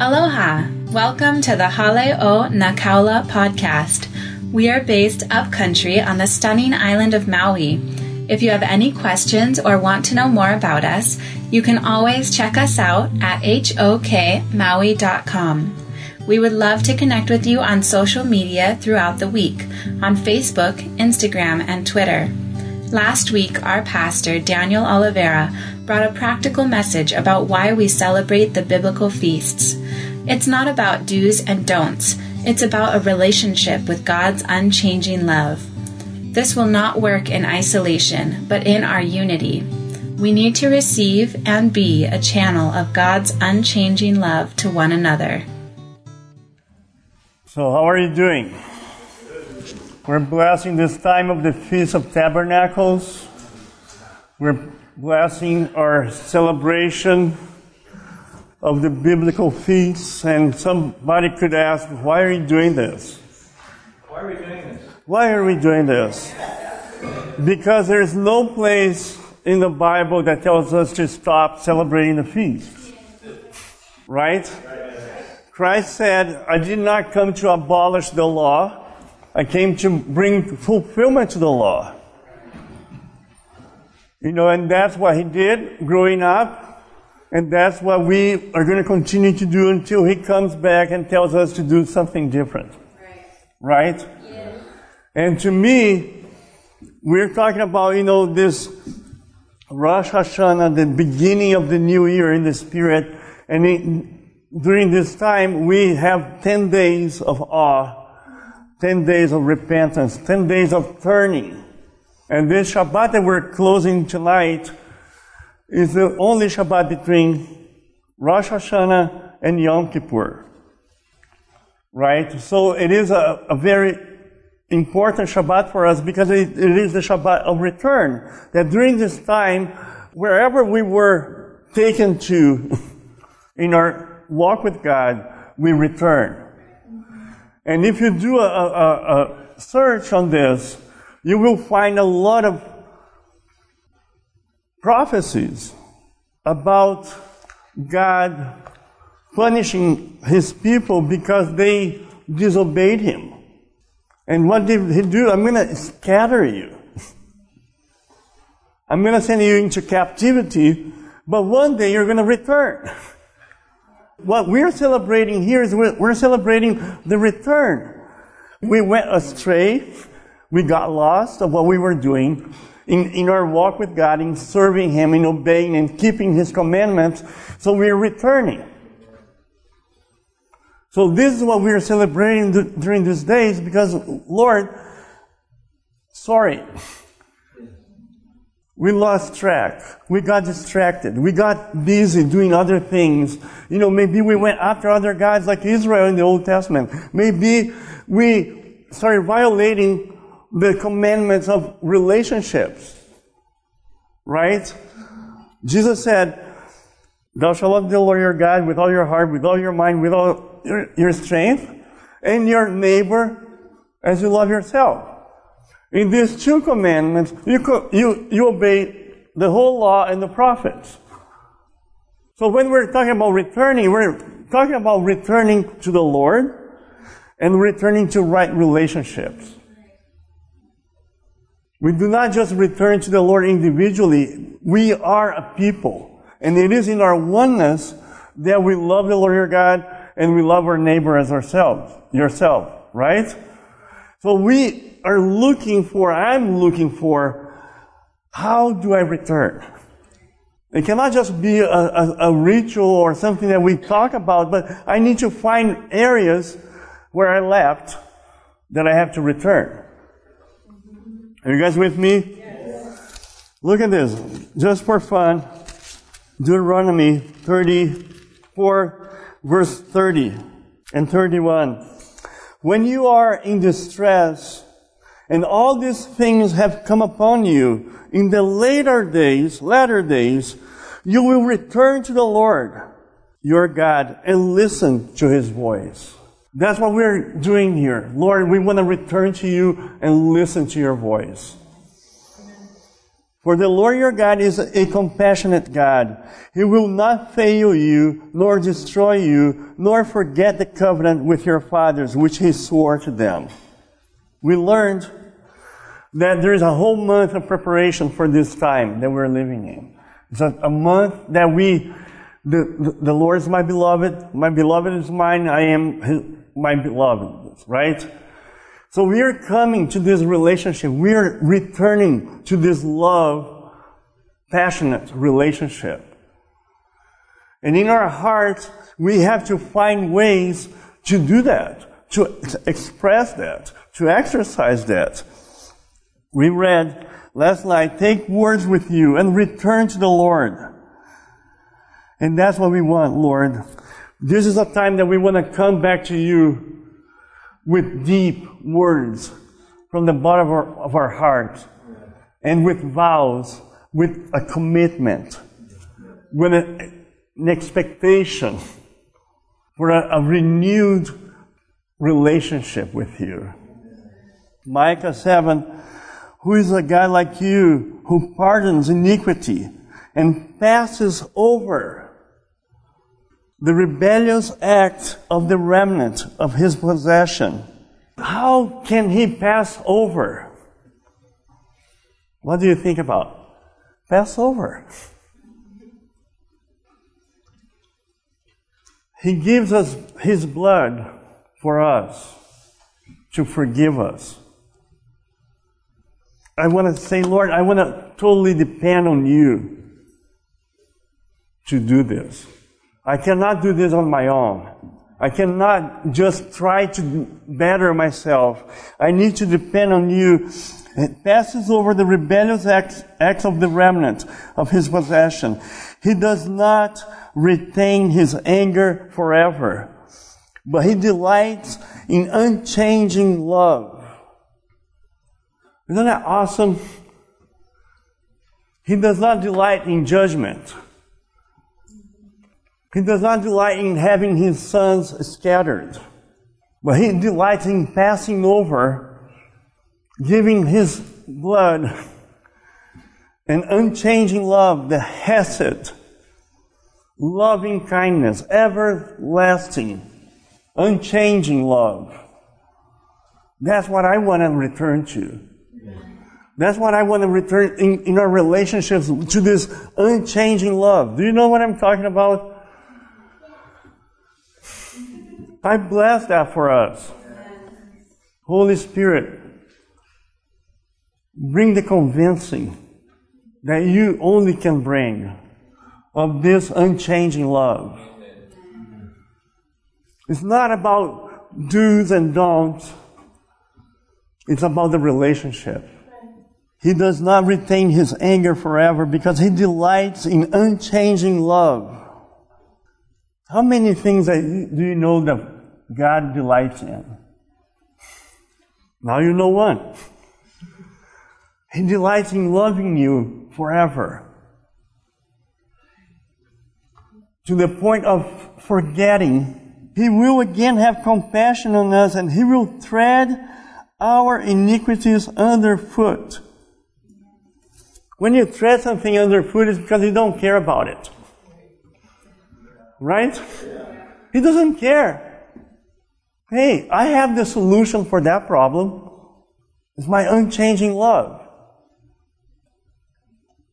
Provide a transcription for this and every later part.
Aloha! Welcome to the Hale o Nakaula podcast. We are based upcountry on the stunning island of Maui. If you have any questions or want to know more about us, you can always check us out at hokmaui.com. We would love to connect with you on social media throughout the week on Facebook, Instagram, and Twitter. Last week, our pastor, Daniel Oliveira, brought a practical message about why we celebrate the biblical feasts. It's not about do's and don'ts, it's about a relationship with God's unchanging love. This will not work in isolation, but in our unity. We need to receive and be a channel of God's unchanging love to one another. So, how are you doing? We're blessing this time of the Feast of Tabernacles. We're blessing our celebration of the biblical feasts. And somebody could ask, why are you doing this? Why are we doing this? Why are we doing this? Because there's no place in the Bible that tells us to stop celebrating the feast. Right? Christ said, I did not come to abolish the law. I came to bring fulfillment to the law. You know, and that's what he did growing up. And that's what we are going to continue to do until he comes back and tells us to do something different. Right? right? Yeah. And to me, we're talking about, you know, this Rosh Hashanah, the beginning of the new year in the spirit. And it, during this time, we have 10 days of awe 10 days of repentance, 10 days of turning. And this Shabbat that we're closing tonight is the only Shabbat between Rosh Hashanah and Yom Kippur. Right? So it is a, a very important Shabbat for us because it, it is the Shabbat of return. That during this time, wherever we were taken to in our walk with God, we return. And if you do a, a, a search on this, you will find a lot of prophecies about God punishing his people because they disobeyed him. And what did he do? I'm going to scatter you. I'm going to send you into captivity, but one day you're going to return. What we're celebrating here is we're, we're celebrating the return. We went astray. We got lost of what we were doing in, in our walk with God, in serving Him, in obeying and keeping His commandments. So we're returning. So this is what we are celebrating during these days because, Lord, sorry. We lost track. We got distracted. We got busy doing other things. You know, maybe we went after other gods like Israel in the Old Testament. Maybe we started violating the commandments of relationships. Right? Jesus said, Thou shalt love the Lord your God with all your heart, with all your mind, with all your, your strength, and your neighbor as you love yourself. In these two commandments, you, you, you obey the whole law and the prophets. So when we're talking about returning, we're talking about returning to the Lord and returning to right relationships. We do not just return to the Lord individually. We are a people. And it is in our oneness that we love the Lord your God and we love our neighbor as ourselves, yourself, right? So we are looking for, I'm looking for, how do I return? It cannot just be a, a, a, ritual or something that we talk about, but I need to find areas where I left that I have to return. Are you guys with me? Yes. Look at this. Just for fun, Deuteronomy 34, verse 30 and 31. When you are in distress, and all these things have come upon you. In the later days, latter days, you will return to the Lord, your God, and listen to His voice. That's what we're doing here. Lord, we want to return to you and listen to your voice. For the Lord your God is a compassionate God. He will not fail you, nor destroy you, nor forget the covenant with your fathers, which he swore to them. We learned that there is a whole month of preparation for this time that we're living in. It's a, a month that we, the, the, Lord is my beloved, my beloved is mine, I am my beloved, right? So we are coming to this relationship. We are returning to this love, passionate relationship. And in our hearts, we have to find ways to do that, to express that, to exercise that. We read last night, take words with you and return to the Lord. And that's what we want, Lord. This is a time that we want to come back to you with deep words from the bottom of our, of our heart and with vows, with a commitment, with a, an expectation for a, a renewed relationship with you. Micah 7 Who is a guy like you who pardons iniquity and passes over the rebellious act of the remnant of his possession. How can he pass over? What do you think about? Pass over. He gives us his blood for us to forgive us. I want to say, Lord, I want to totally depend on you to do this. I cannot do this on my own. I cannot just try to better myself. I need to depend on you. It passes over the rebellious acts, acts of the remnant of his possession. He does not retain his anger forever, but he delights in unchanging love. Isn't that awesome? He does not delight in judgment. He does not delight in having his sons scattered, but he delights in passing over, giving his blood an unchanging love, the Hesed, loving kindness, everlasting, unchanging love. That's what I want to return to. That's what I want to return in, in our relationships to this unchanging love. Do you know what I'm talking about? I bless that for us. Holy Spirit, bring the convincing that you only can bring of this unchanging love. It's not about do's and don'ts. It's about the relationship. He does not retain his anger forever because he delights in unchanging love. How many things do you know that God delights in. Now you know what. He delights in loving you forever. To the point of forgetting, He will again have compassion on us and He will tread our iniquities underfoot. When you tread something underfoot, it's because you don't care about it. Right? He doesn't care. Hey, I have the solution for that problem. It's my unchanging love.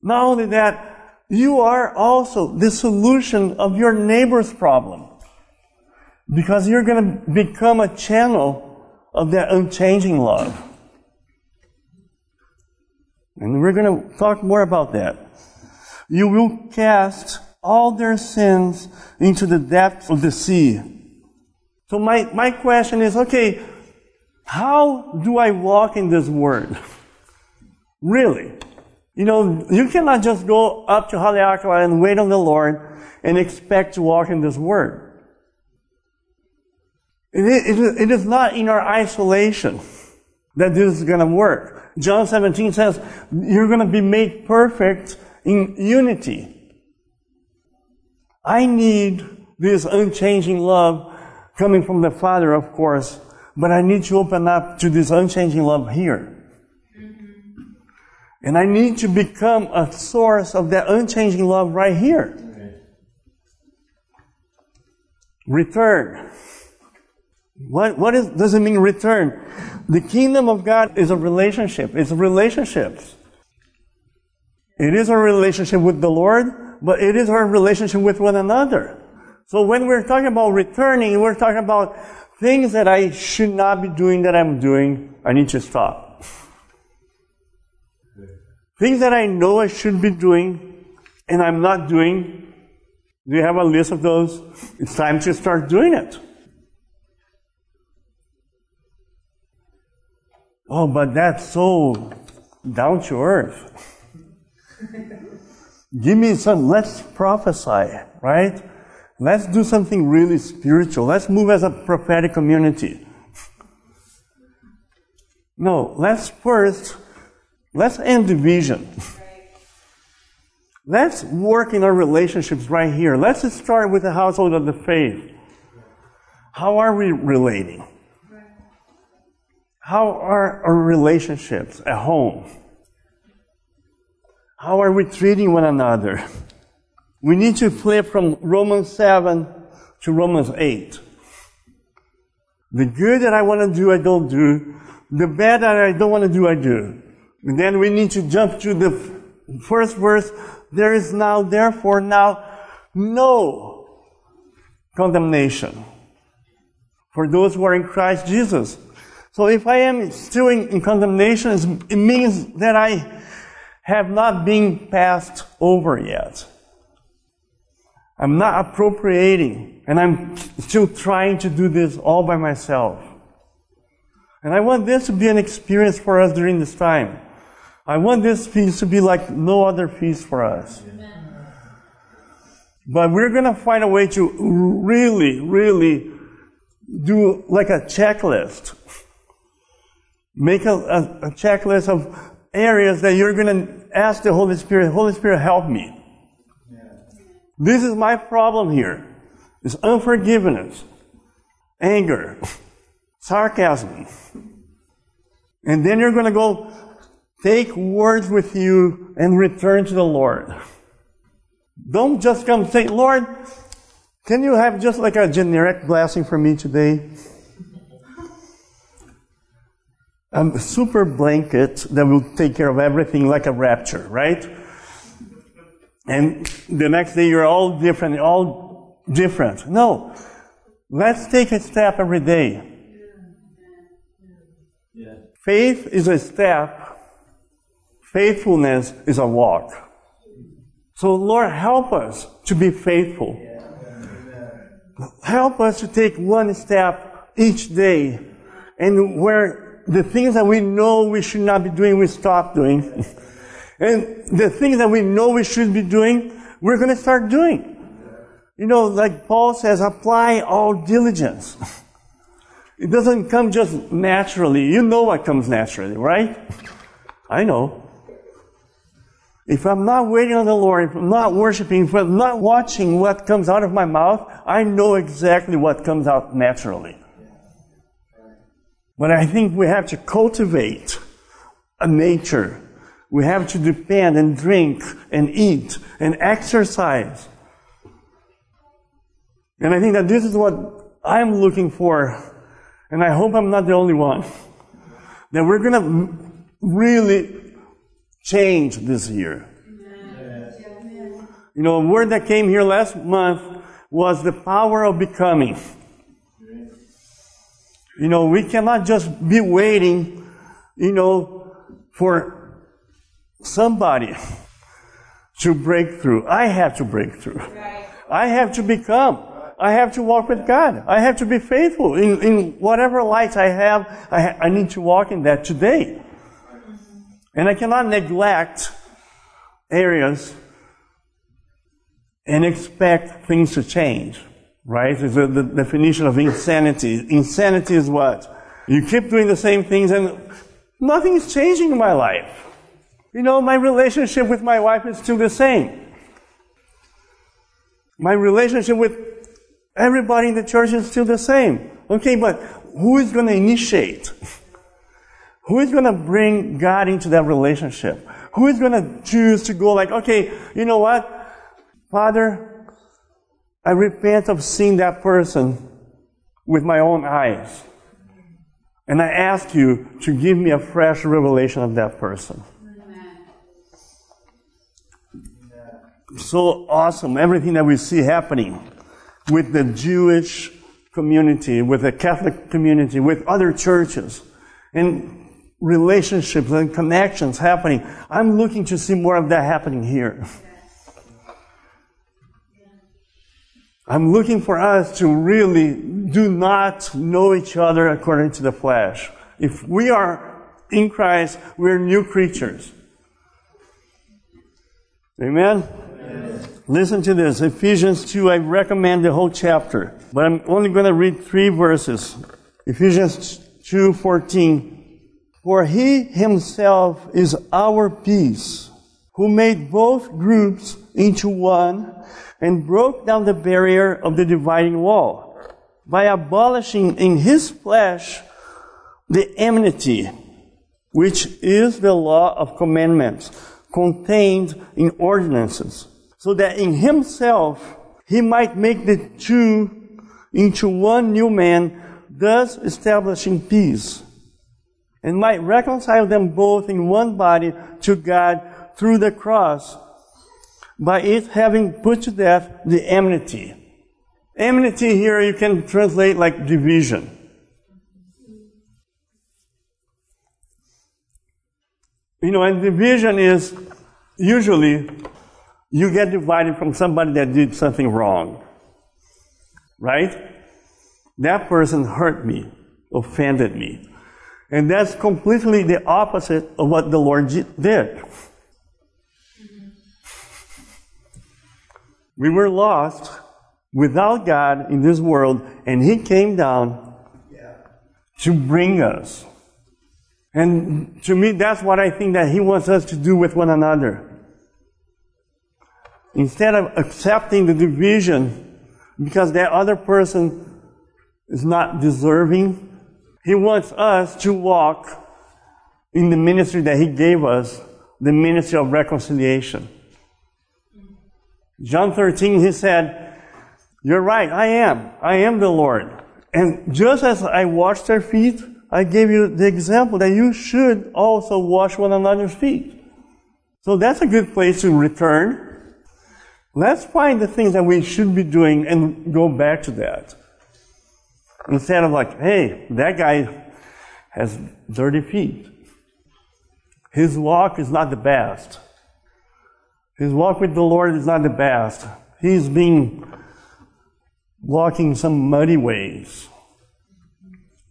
Not only that, you are also the solution of your neighbor's problem. Because you're going to become a channel of that unchanging love. And we're going to talk more about that. You will cast all their sins into the depths of the sea. So my, my question is, okay, how do I walk in this word? really? You know, you cannot just go up to Haleakala and wait on the Lord and expect to walk in this word. It is, it is not in our isolation that this is going to work. John 17 says, you're going to be made perfect in unity. I need this unchanging love coming from the Father, of course, but I need to open up to this unchanging love here. And I need to become a source of that unchanging love right here. Return. What, what is, does it mean return? The kingdom of God is a relationship. It's relationships. It is a relationship with the Lord, but it is our relationship with one another. So when we're talking about returning, we're talking about things that I should not be doing that I'm doing. I need to stop. Things that I know I should be doing and I'm not doing. Do you have a list of those? It's time to start doing it. Oh, but that's so down to earth. Give me some, let's prophesy, right? Let's do something really spiritual. Let's move as a prophetic community. No, let's first, let's end division. Let's work in our relationships right here. Let's start with the household of the faith. How are we relating? How are our relationships at home? How are we treating one another? We need to flip from Romans 7 to Romans 8. The good that I want to do, I don't do. The bad that I don't want to do, I do. And then we need to jump to the first verse. There is now, therefore, now no condemnation for those who are in Christ Jesus. So if I am still in, in condemnation, it means that I have not been passed over yet. I'm not appropriating, and I'm still trying to do this all by myself. And I want this to be an experience for us during this time. I want this feast to be like no other feast for us. Amen. But we're going to find a way to really, really do like a checklist. Make a, a, a checklist of areas that you're going to ask the Holy Spirit, Holy Spirit, help me. This is my problem here. It's unforgiveness, anger, sarcasm. And then you're going to go take words with you and return to the Lord. Don't just come say, Lord, can you have just like a generic blessing for me today? A super blanket that will take care of everything like a rapture, right? And the next day you're all different, all different. No. Let's take a step every day. Yeah. Faith is a step. Faithfulness is a walk. So Lord, help us to be faithful. Help us to take one step each day and where the things that we know we should not be doing, we stop doing. And the things that we know we should be doing, we're going to start doing. You know, like Paul says, apply all diligence. It doesn't come just naturally. You know what comes naturally, right? I know. If I'm not waiting on the Lord, if I'm not worshiping, if I'm not watching what comes out of my mouth, I know exactly what comes out naturally. But I think we have to cultivate a nature we have to depend and drink and eat and exercise. And I think that this is what I'm looking for. And I hope I'm not the only one. That we're going to really change this year. You know, a word that came here last month was the power of becoming. You know, we cannot just be waiting, you know, for somebody to break through. I have to break through. Right. I have to become. I have to walk with God. I have to be faithful in, in whatever light I have. I, ha- I need to walk in that today. And I cannot neglect areas and expect things to change. Right? Is the, the definition of insanity. Insanity is what? You keep doing the same things and nothing is changing in my life. You know, my relationship with my wife is still the same. My relationship with everybody in the church is still the same. Okay, but who is going to initiate? Who is going to bring God into that relationship? Who is going to choose to go like, okay, you know what? Father, I repent of seeing that person with my own eyes. And I ask you to give me a fresh revelation of that person. So awesome, everything that we see happening with the Jewish community, with the Catholic community, with other churches, and relationships and connections happening. I'm looking to see more of that happening here. I'm looking for us to really do not know each other according to the flesh. If we are in Christ, we're new creatures. Amen? Listen to this. Ephesians 2, I recommend the whole chapter, but I'm only going to read three verses. Ephesians 2, 14. For he himself is our peace, who made both groups into one and broke down the barrier of the dividing wall by abolishing in his flesh the enmity, which is the law of commandments contained in ordinances so that in himself he might make the two into one new man, thus establishing peace, and might reconcile them both in one body to God through the cross, by it having put to death the enmity. Enmity here you can translate like division. You know, and division is usually you get divided from somebody that did something wrong. Right? That person hurt me, offended me. And that's completely the opposite of what the Lord did. We were lost without God in this world, and He came down to bring us. And to me, that's what I think that He wants us to do with one another. Instead of accepting the division because that other person is not deserving, He wants us to walk in the ministry that He gave us, the ministry of reconciliation. John 13, He said, You're right, I am. I am the Lord. And just as I washed their feet, I gave you the example that you should also wash one another's feet. So that's a good place to return Let's find the things that we should be doing and go back to that. Instead of like, hey, that guy has dirty feet. His walk is not the best. His walk with the Lord is not the best. He's been walking some muddy ways.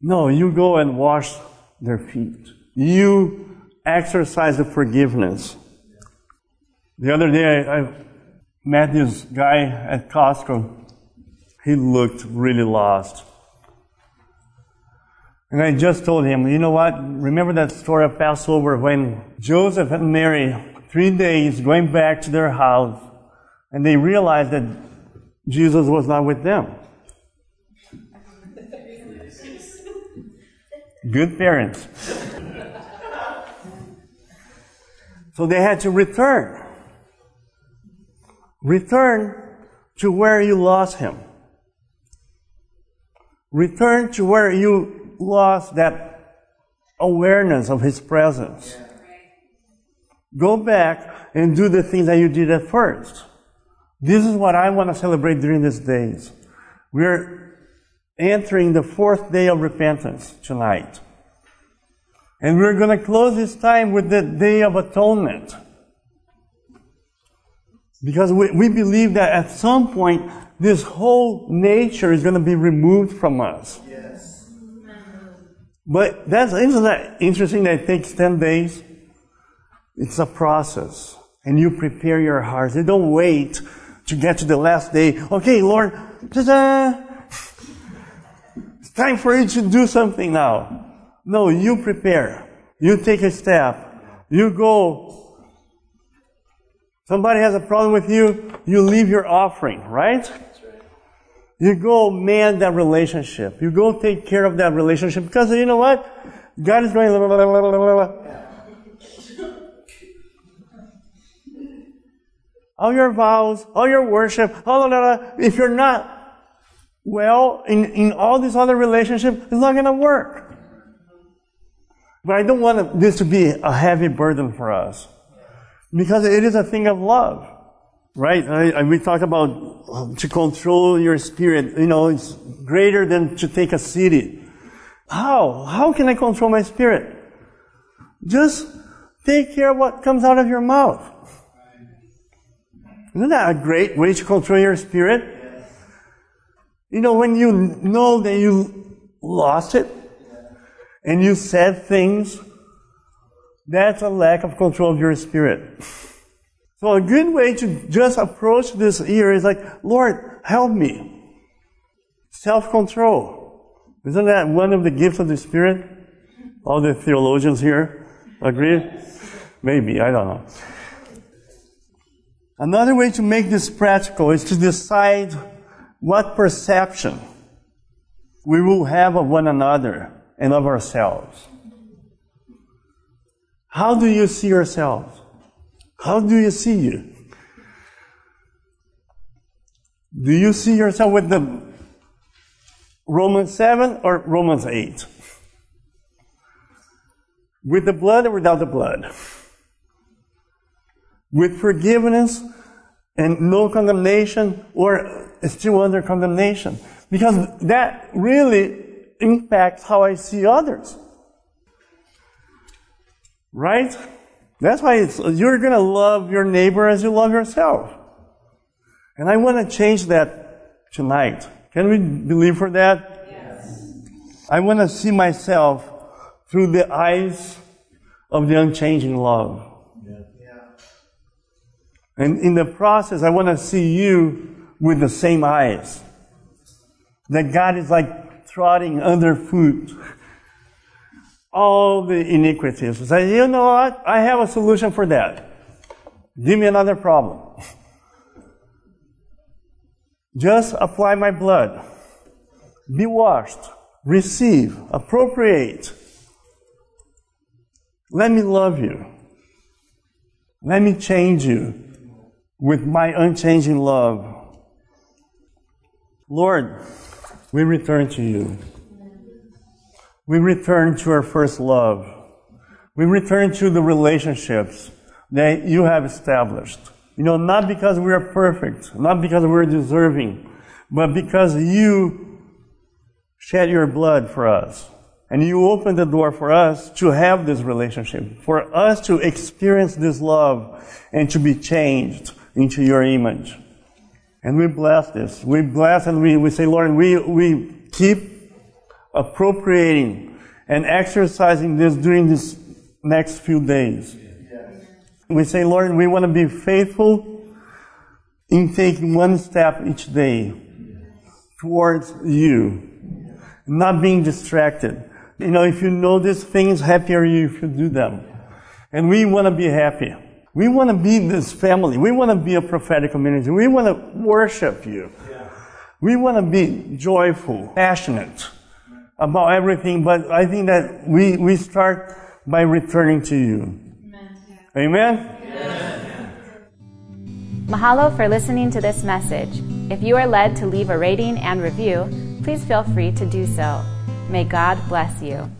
No, you go and wash their feet. You exercise the forgiveness. The other day, I, I met this guy at Costco. He looked really lost. And I just told him, you know what? Remember that story of Passover when Joseph and Mary, three days going back to their house, and they realized that Jesus was not with them. Good parents. so they had to return. Return to where you lost him. Return to where you lost that awareness of his presence. Go back and do the things that you did at first. This is what I want to celebrate during these days. We're entering the fourth day of repentance tonight. And we're going to close this time with the Day of Atonement. Because we, we believe that at some point, this whole nature is going to be removed from us. Yes. But that's, isn't that interesting that it takes 10 days? It's a process. And you prepare your hearts. You don't wait to get to the last day. Okay, Lord, ta-da! It's time for you to do something now. No, you prepare. You take a step. You go Somebody has a problem with you, you leave your offering, right? You go man that relationship. You go take care of that relationship because you know what? God is going. Blah, blah, blah, all your vows, all your worship, all of that, if you're not well in, in all these other relationships, it's not going to work. But I don't want this to be a heavy burden for us. Because it is a thing of love. Right? I, I, we talk about um, to control your spirit. You know, it's greater than to take a city. How? How can I control my spirit? Just take care of what comes out of your mouth. Isn't that a great way to control your spirit? You know, when you know that you lost it and you said things, that's a lack of control of your spirit. So a good way to just approach this year is like, Lord, help me. Self-control. Isn't that one of the gifts of the Spirit? All the theologians here agree? Maybe, I don't know. Another way to make this practical is to decide what perception we will have of one another and of ourselves. How do you see yourself? How do you see you? Do you see yourself with the Romans 7 or Romans 8? With the blood or without the blood? With forgiveness and no condemnation or still under condemnation? Because that really impacts how I see others. Right? That's why you're going to love your neighbor as you love yourself. And I want to change that tonight. Can we believe for that? Yes. I want to see myself through the eyes of the unchanging love. Yeah. And in the process, I want to see you with the same eyes. That God is like trotting underfoot all the iniquities. Say, you know what? I have a solution for that. Give me another problem. Just apply my blood. Be washed. Receive. Appropriate. Let me love you. Let me change you with my unchanging love. Lord, we return to you we return to our first love. We return to the relationships that you have established. You know, not because we are perfect, not because we're deserving, but because you shed your blood for us. And you opened the door for us to have this relationship, for us to experience this love and to be changed into your image. And we bless this. We bless and we, we say, Lord, we, we keep appropriating and exercising this during these next few days. We say, Lord, we want to be faithful in taking one step each day towards you, not being distracted. You know, if you know these things, happy are you if you do them. And we want to be happy. We want to be this family. We want to be a prophetic community. We want to worship you. We want to be joyful, passionate about everything, but I think that we, we start by returning to you. Amen? Amen? Mahalo for listening to this message. If you are led to leave a rating and review, please feel free to do so. May God bless you.